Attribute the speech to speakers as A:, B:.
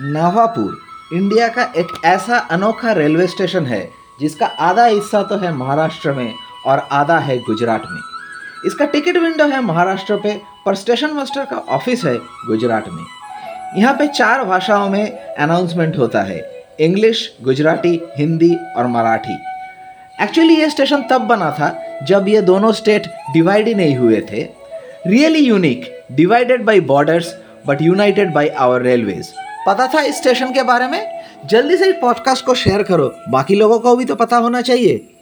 A: नावापुर, India का एक ऐसा अनोखा रेलवे स्टेशन है, जिसका आधा हिस्सा तो है महाराष्ट्र में और आधा है गुजरात में। इसका टिकट विंडो है महाराष्ट्र पे, पर स्टेशन मास्टर का ऑफ़िस है गुजरात में। यहाँ पे चार भाषाओं में अनाउंसमेंट होता है, इंग्लिश, गुजराती, हिंदी और मराठी। एक्चुअली ये स्टेशन तब बना था, जब ये दोनों स्टेट डिवाइड ही नहीं हुए थे। Really unique divided by borders but united by our railways पता था इस स्टेशन के बारे में? जल्दी से इस पॉडकास्ट को शेयर करो। बाकी लोगों को भी तो पता होना चाहिए।